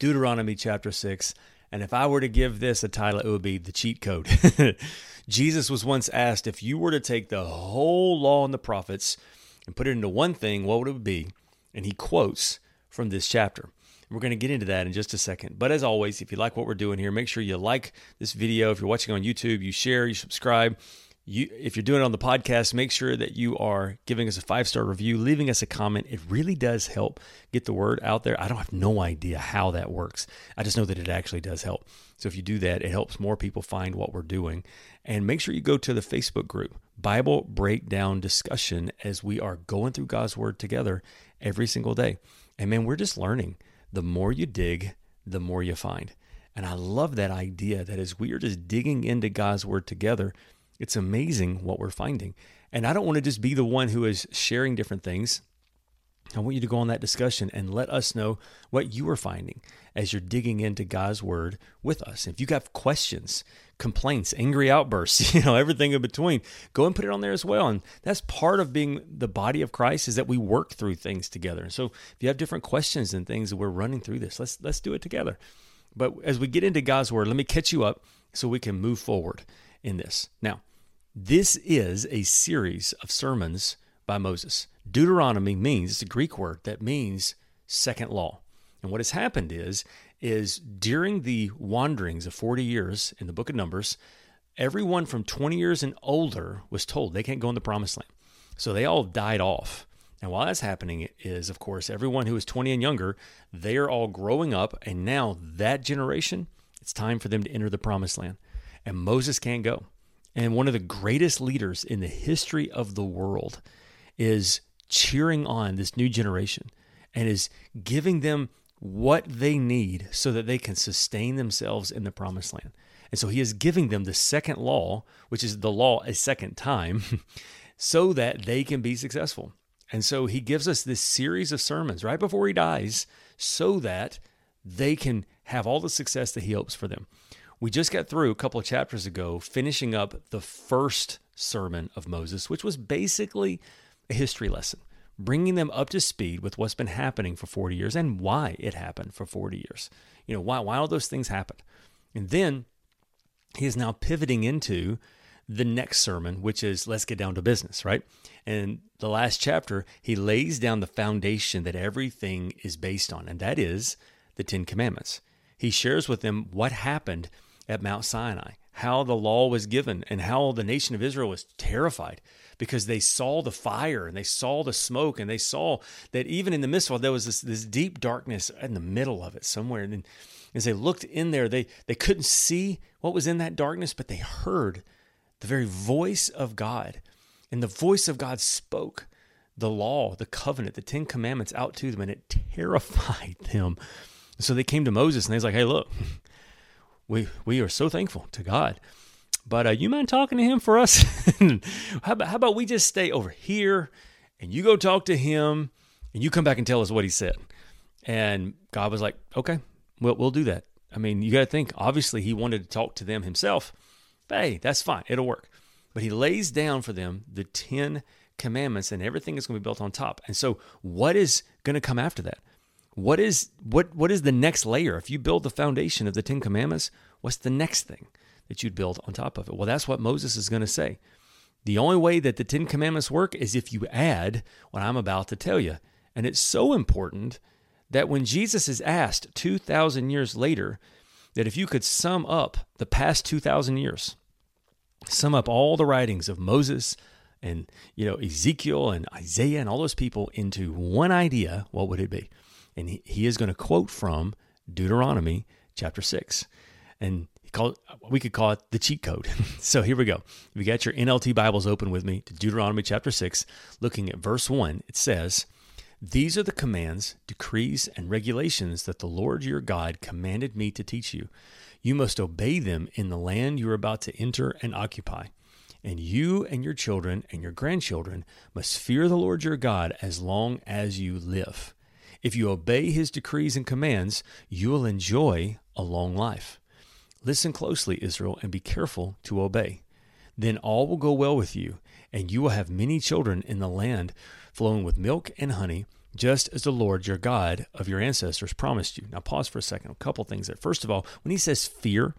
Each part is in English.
Deuteronomy chapter 6. And if I were to give this a title, it would be The Cheat Code. Jesus was once asked if you were to take the whole law and the prophets and put it into one thing, what would it be? And he quotes from this chapter. We're going to get into that in just a second. But as always, if you like what we're doing here, make sure you like this video. If you're watching on YouTube, you share, you subscribe you if you're doing it on the podcast make sure that you are giving us a five star review leaving us a comment. It really does help get the word out there. I don't have no idea how that works. I just know that it actually does help. So if you do that it helps more people find what we're doing. And make sure you go to the facebook group bible breakdown discussion as we are going through god's word together every single day. And man we're just learning. The more you dig the more you find. And i love that idea that as we are just digging into god's word together it's amazing what we're finding. And I don't want to just be the one who is sharing different things. I want you to go on that discussion and let us know what you are finding as you're digging into God's word with us. If you have questions, complaints, angry outbursts, you know, everything in between, go and put it on there as well. And that's part of being the body of Christ is that we work through things together. And So if you have different questions and things we're running through this, let's let's do it together. But as we get into God's word, let me catch you up so we can move forward in this. Now, this is a series of sermons by Moses. Deuteronomy means it's a Greek word that means second law. And what has happened is is during the wanderings of 40 years in the book of Numbers, everyone from 20 years and older was told they can't go in the promised land. So they all died off. And while that's happening is of course everyone who is 20 and younger, they are all growing up and now that generation, it's time for them to enter the promised land. And Moses can't go and one of the greatest leaders in the history of the world is cheering on this new generation and is giving them what they need so that they can sustain themselves in the promised land. And so he is giving them the second law, which is the law a second time, so that they can be successful. And so he gives us this series of sermons right before he dies so that they can have all the success that he hopes for them. We just got through a couple of chapters ago finishing up the first sermon of Moses, which was basically a history lesson, bringing them up to speed with what's been happening for 40 years and why it happened for 40 years. You know, why, why all those things happened. And then he is now pivoting into the next sermon, which is let's get down to business, right? And the last chapter, he lays down the foundation that everything is based on, and that is the Ten Commandments. He shares with them what happened at Mount Sinai, how the law was given, and how the nation of Israel was terrified because they saw the fire and they saw the smoke and they saw that even in the midst of it, there was this, this deep darkness in the middle of it somewhere. And as they looked in there, they, they couldn't see what was in that darkness, but they heard the very voice of God. And the voice of God spoke the law, the covenant, the Ten Commandments out to them, and it terrified them. So they came to Moses and they was like, hey, look, we we are so thankful to God. But uh, you mind talking to him for us? how, about, how about we just stay over here and you go talk to him and you come back and tell us what he said? And God was like, okay, we'll, we'll do that. I mean, you got to think, obviously, he wanted to talk to them himself. But hey, that's fine. It'll work. But he lays down for them the 10 commandments and everything is going to be built on top. And so, what is going to come after that? What is what what is the next layer? If you build the foundation of the Ten Commandments, what's the next thing that you'd build on top of it? Well, that's what Moses is going to say. The only way that the Ten Commandments work is if you add what I'm about to tell you. And it's so important that when Jesus is asked 2,000 years later, that if you could sum up the past 2,000 years, sum up all the writings of Moses and you know Ezekiel and Isaiah and all those people into one idea, what would it be? And he, he is going to quote from Deuteronomy chapter 6. And he called, we could call it the cheat code. so here we go. If you got your NLT Bibles open with me to Deuteronomy chapter 6, looking at verse 1, it says, These are the commands, decrees, and regulations that the Lord your God commanded me to teach you. You must obey them in the land you are about to enter and occupy. And you and your children and your grandchildren must fear the Lord your God as long as you live. If you obey his decrees and commands, you will enjoy a long life. Listen closely, Israel, and be careful to obey. Then all will go well with you, and you will have many children in the land flowing with milk and honey, just as the Lord your God of your ancestors promised you. Now, pause for a second. A couple things there. First of all, when he says fear,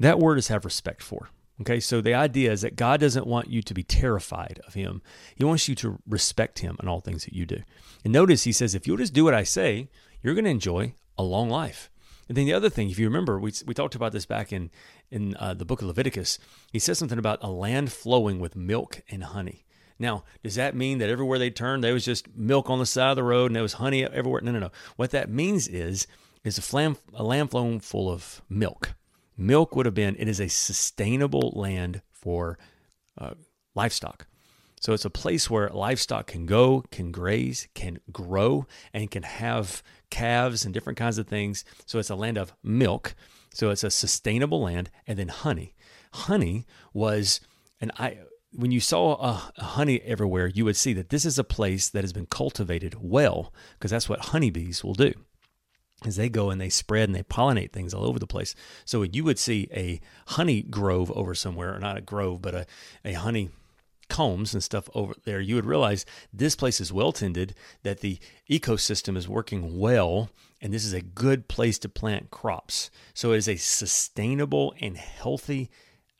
that word is have respect for. Okay, so the idea is that God doesn't want you to be terrified of Him. He wants you to respect Him in all things that you do. And notice He says, if you'll just do what I say, you're going to enjoy a long life. And then the other thing, if you remember, we, we talked about this back in, in uh, the book of Leviticus. He says something about a land flowing with milk and honey. Now, does that mean that everywhere they turned, there was just milk on the side of the road and there was honey everywhere? No, no, no. What that means is, is a, flam, a land flowing full of milk. Milk would have been, it is a sustainable land for uh, livestock. So it's a place where livestock can go, can graze, can grow, and can have calves and different kinds of things. So it's a land of milk. So it's a sustainable land, and then honey. Honey was, and I when you saw a, a, honey everywhere, you would see that this is a place that has been cultivated well, because that's what honeybees will do. As they go and they spread and they pollinate things all over the place. So you would see a honey grove over somewhere, or not a grove, but a, a honey combs and stuff over there, you would realize this place is well tended, that the ecosystem is working well, and this is a good place to plant crops. So it is a sustainable and healthy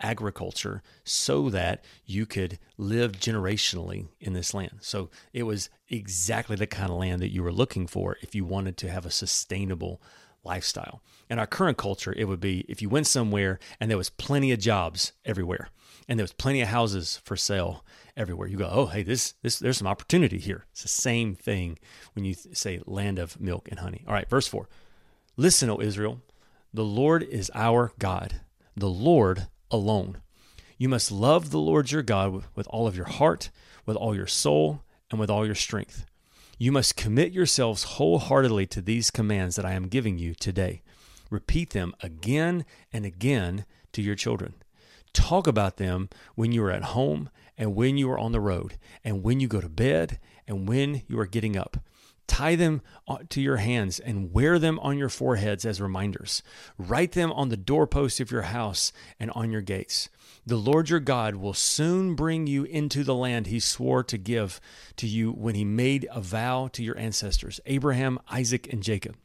agriculture so that you could live generationally in this land. So it was exactly the kind of land that you were looking for if you wanted to have a sustainable lifestyle. In our current culture, it would be if you went somewhere and there was plenty of jobs everywhere and there was plenty of houses for sale everywhere. You go, oh, hey, this, this, there's some opportunity here. It's the same thing when you say land of milk and honey. All right, verse four. Listen, O Israel, the Lord is our God, the Lord alone. You must love the Lord your God with all of your heart, with all your soul, and with all your strength. You must commit yourselves wholeheartedly to these commands that I am giving you today. Repeat them again and again to your children. Talk about them when you are at home and when you are on the road, and when you go to bed and when you are getting up. Tie them to your hands and wear them on your foreheads as reminders. Write them on the doorposts of your house and on your gates. The Lord your God will soon bring you into the land he swore to give to you when he made a vow to your ancestors, Abraham, Isaac, and Jacob.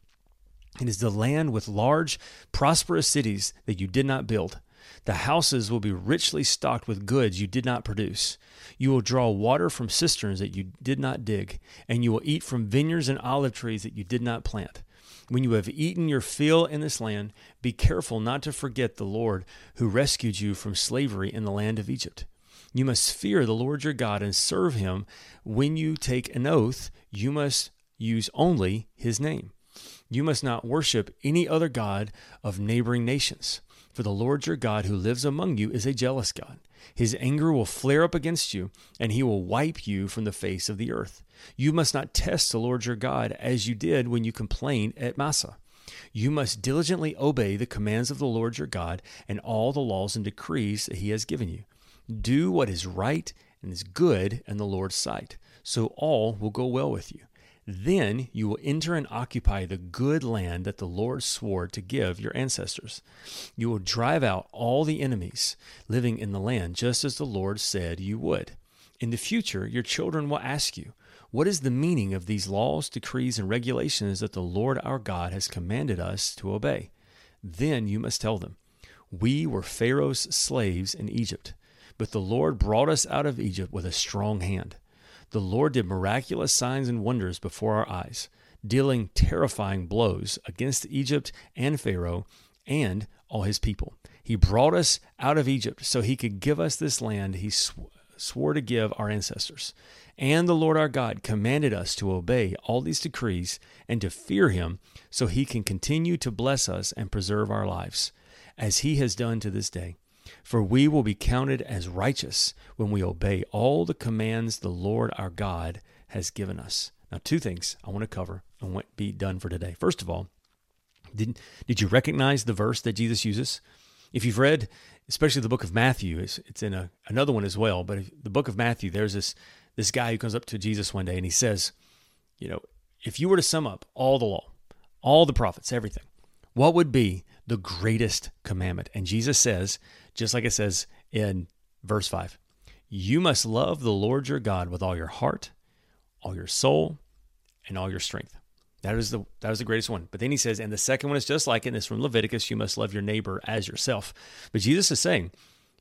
It is the land with large, prosperous cities that you did not build the houses will be richly stocked with goods you did not produce. You will draw water from cisterns that you did not dig, and you will eat from vineyards and olive trees that you did not plant. When you have eaten your fill in this land, be careful not to forget the Lord who rescued you from slavery in the land of Egypt. You must fear the Lord your God and serve him. When you take an oath, you must use only his name. You must not worship any other God of neighboring nations. For the Lord your God who lives among you is a jealous God. His anger will flare up against you, and he will wipe you from the face of the earth. You must not test the Lord your God as you did when you complained at Massah. You must diligently obey the commands of the Lord your God and all the laws and decrees that he has given you. Do what is right and is good in the Lord's sight, so all will go well with you. Then you will enter and occupy the good land that the Lord swore to give your ancestors. You will drive out all the enemies living in the land, just as the Lord said you would. In the future, your children will ask you, What is the meaning of these laws, decrees, and regulations that the Lord our God has commanded us to obey? Then you must tell them, We were Pharaoh's slaves in Egypt, but the Lord brought us out of Egypt with a strong hand the Lord did miraculous signs and wonders before our eyes, dealing terrifying blows against Egypt and Pharaoh and all his people. He brought us out of Egypt so he could give us this land he sw- swore to give our ancestors. And the Lord our God commanded us to obey all these decrees and to fear him so he can continue to bless us and preserve our lives, as he has done to this day. For we will be counted as righteous when we obey all the commands the Lord our God has given us. Now, two things I want to cover and what be done for today. First of all, did, did you recognize the verse that Jesus uses? If you've read, especially the book of Matthew, it's, it's in a, another one as well, but the book of Matthew, there's this, this guy who comes up to Jesus one day and he says, You know, if you were to sum up all the law, all the prophets, everything, what would be the greatest commandment? And Jesus says, just like it says in verse 5, you must love the Lord your God with all your heart, all your soul, and all your strength. That is the that was the greatest one. But then he says, and the second one is just like it, it's from Leviticus, you must love your neighbor as yourself. But Jesus is saying,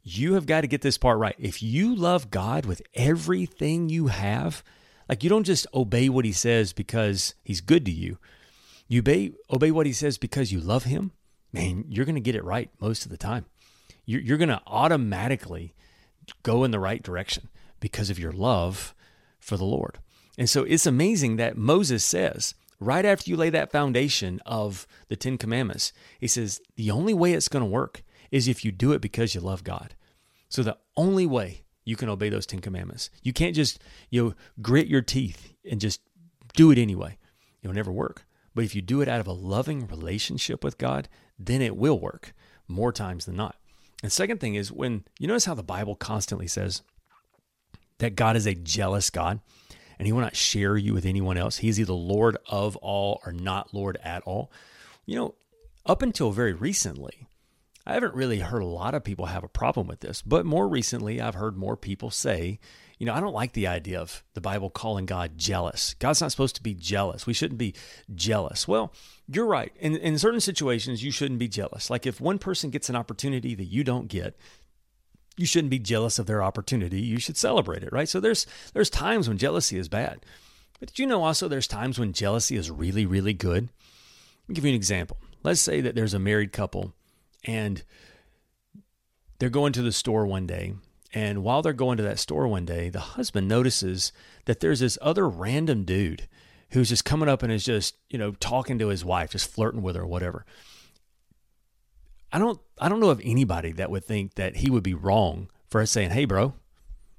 you have got to get this part right. If you love God with everything you have, like you don't just obey what he says because he's good to you. You obey, obey what he says because you love him, man, you're going to get it right most of the time. You're, you're going to automatically go in the right direction because of your love for the Lord. And so it's amazing that Moses says, right after you lay that foundation of the Ten Commandments, he says, the only way it's going to work is if you do it because you love God. So the only way you can obey those Ten Commandments, you can't just, you know, grit your teeth and just do it anyway. It'll never work. But if you do it out of a loving relationship with God, then it will work more times than not. And second thing is when you notice how the Bible constantly says that God is a jealous God and he will not share you with anyone else. He is either Lord of all or not Lord at all. You know, up until very recently, I haven't really heard a lot of people have a problem with this, but more recently, I've heard more people say, you know, I don't like the idea of the Bible calling God jealous. God's not supposed to be jealous. We shouldn't be jealous. Well, you're right. In, in certain situations, you shouldn't be jealous. Like if one person gets an opportunity that you don't get, you shouldn't be jealous of their opportunity. You should celebrate it, right? So there's there's times when jealousy is bad. But did you know also there's times when jealousy is really, really good? I'll give you an example. Let's say that there's a married couple and they're going to the store one day. And while they're going to that store one day, the husband notices that there's this other random dude who's just coming up and is just, you know, talking to his wife, just flirting with her or whatever. I don't I don't know of anybody that would think that he would be wrong for us saying, "Hey, bro,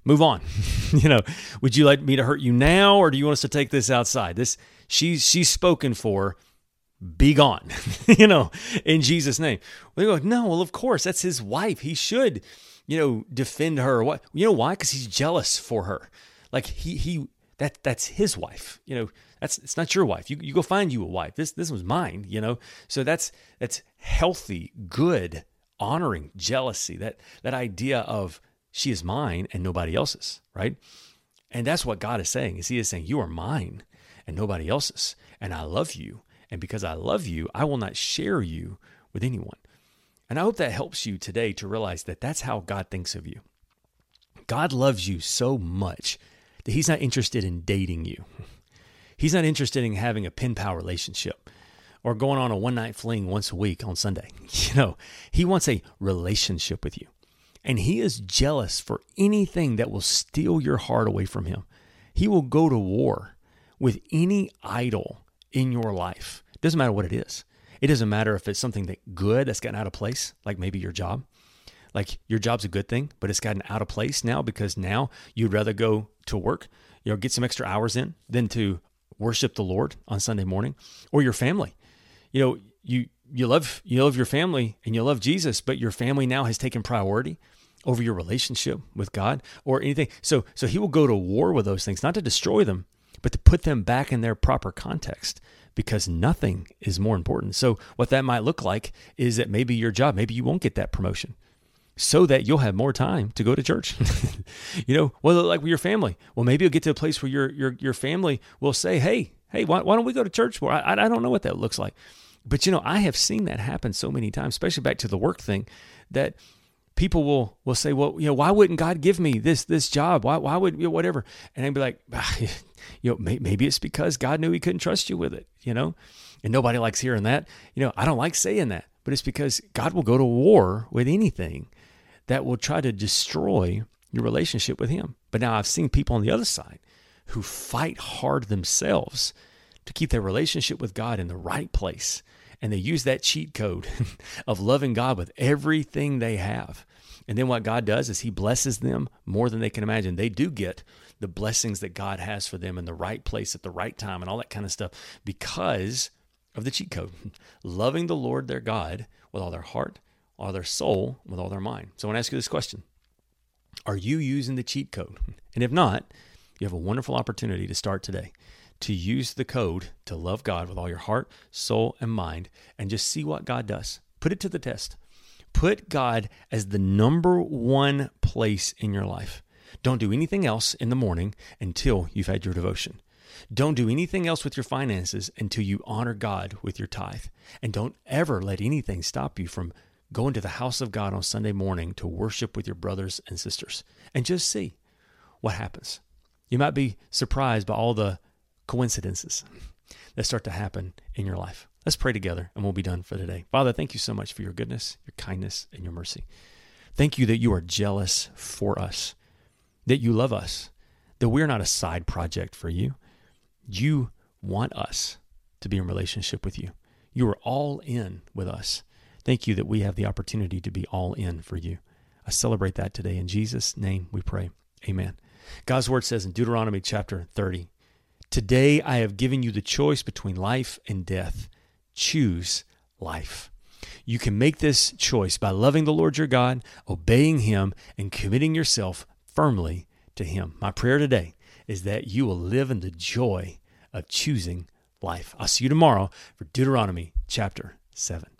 move on." you know, would you like me to hurt you now, or do you want us to take this outside? This she's she's spoken for. Be gone, you know, in Jesus' name. We go, no, well, of course, that's his wife. He should, you know, defend her. What you know why? Because he's jealous for her. Like he he that that's his wife. You know, that's it's not your wife. You you go find you a wife. This this was mine, you know. So that's that's healthy, good, honoring jealousy. That that idea of she is mine and nobody else's, right? And that's what God is saying. Is he is saying you are mine and nobody else's. And I love you. And because I love you, I will not share you with anyone. And I hope that helps you today to realize that that's how God thinks of you. God loves you so much that he's not interested in dating you. He's not interested in having a pen pal relationship or going on a one night fling once a week on Sunday. You know, he wants a relationship with you. And he is jealous for anything that will steal your heart away from him. He will go to war with any idol in your life. Doesn't matter what it is. It doesn't matter if it's something that good that's gotten out of place, like maybe your job like your job's a good thing, but it's gotten out of place now because now you'd rather go to work, you know, get some extra hours in than to worship the Lord on Sunday morning or your family. You know, you you love you love your family and you love Jesus, but your family now has taken priority over your relationship with God or anything. So so he will go to war with those things, not to destroy them, but to put them back in their proper context because nothing is more important. So what that might look like is that maybe your job, maybe you won't get that promotion so that you'll have more time to go to church. you know, well, like with your family. Well, maybe you'll get to a place where your your your family will say, "Hey, hey, why, why don't we go to church more?" I, I don't know what that looks like, but you know, I have seen that happen so many times, especially back to the work thing, that people will will say, "Well, you know, why wouldn't God give me this this job? Why why would you know, whatever?" And I'd be like, ah, "You know, maybe it's because God knew He couldn't trust you with it." You know, and nobody likes hearing that. You know, I don't like saying that, but it's because God will go to war with anything that will try to destroy your relationship with Him. But now I've seen people on the other side who fight hard themselves to keep their relationship with God in the right place and they use that cheat code of loving God with everything they have. And then what God does is He blesses them more than they can imagine. They do get the blessings that God has for them in the right place at the right time and all that kind of stuff because of the cheat code. Loving the Lord their God with all their heart, all their soul, with all their mind. So I want to ask you this question Are you using the cheat code? And if not, you have a wonderful opportunity to start today to use the code to love God with all your heart, soul, and mind and just see what God does. Put it to the test. Put God as the number one place in your life. Don't do anything else in the morning until you've had your devotion. Don't do anything else with your finances until you honor God with your tithe. And don't ever let anything stop you from going to the house of God on Sunday morning to worship with your brothers and sisters. And just see what happens. You might be surprised by all the coincidences that start to happen in your life. Let's pray together and we'll be done for today. Father, thank you so much for your goodness, your kindness, and your mercy. Thank you that you are jealous for us, that you love us, that we're not a side project for you. You want us to be in relationship with you. You are all in with us. Thank you that we have the opportunity to be all in for you. I celebrate that today. In Jesus' name we pray. Amen. God's word says in Deuteronomy chapter 30 Today I have given you the choice between life and death. Choose life. You can make this choice by loving the Lord your God, obeying Him, and committing yourself firmly to Him. My prayer today is that you will live in the joy of choosing life. I'll see you tomorrow for Deuteronomy chapter 7.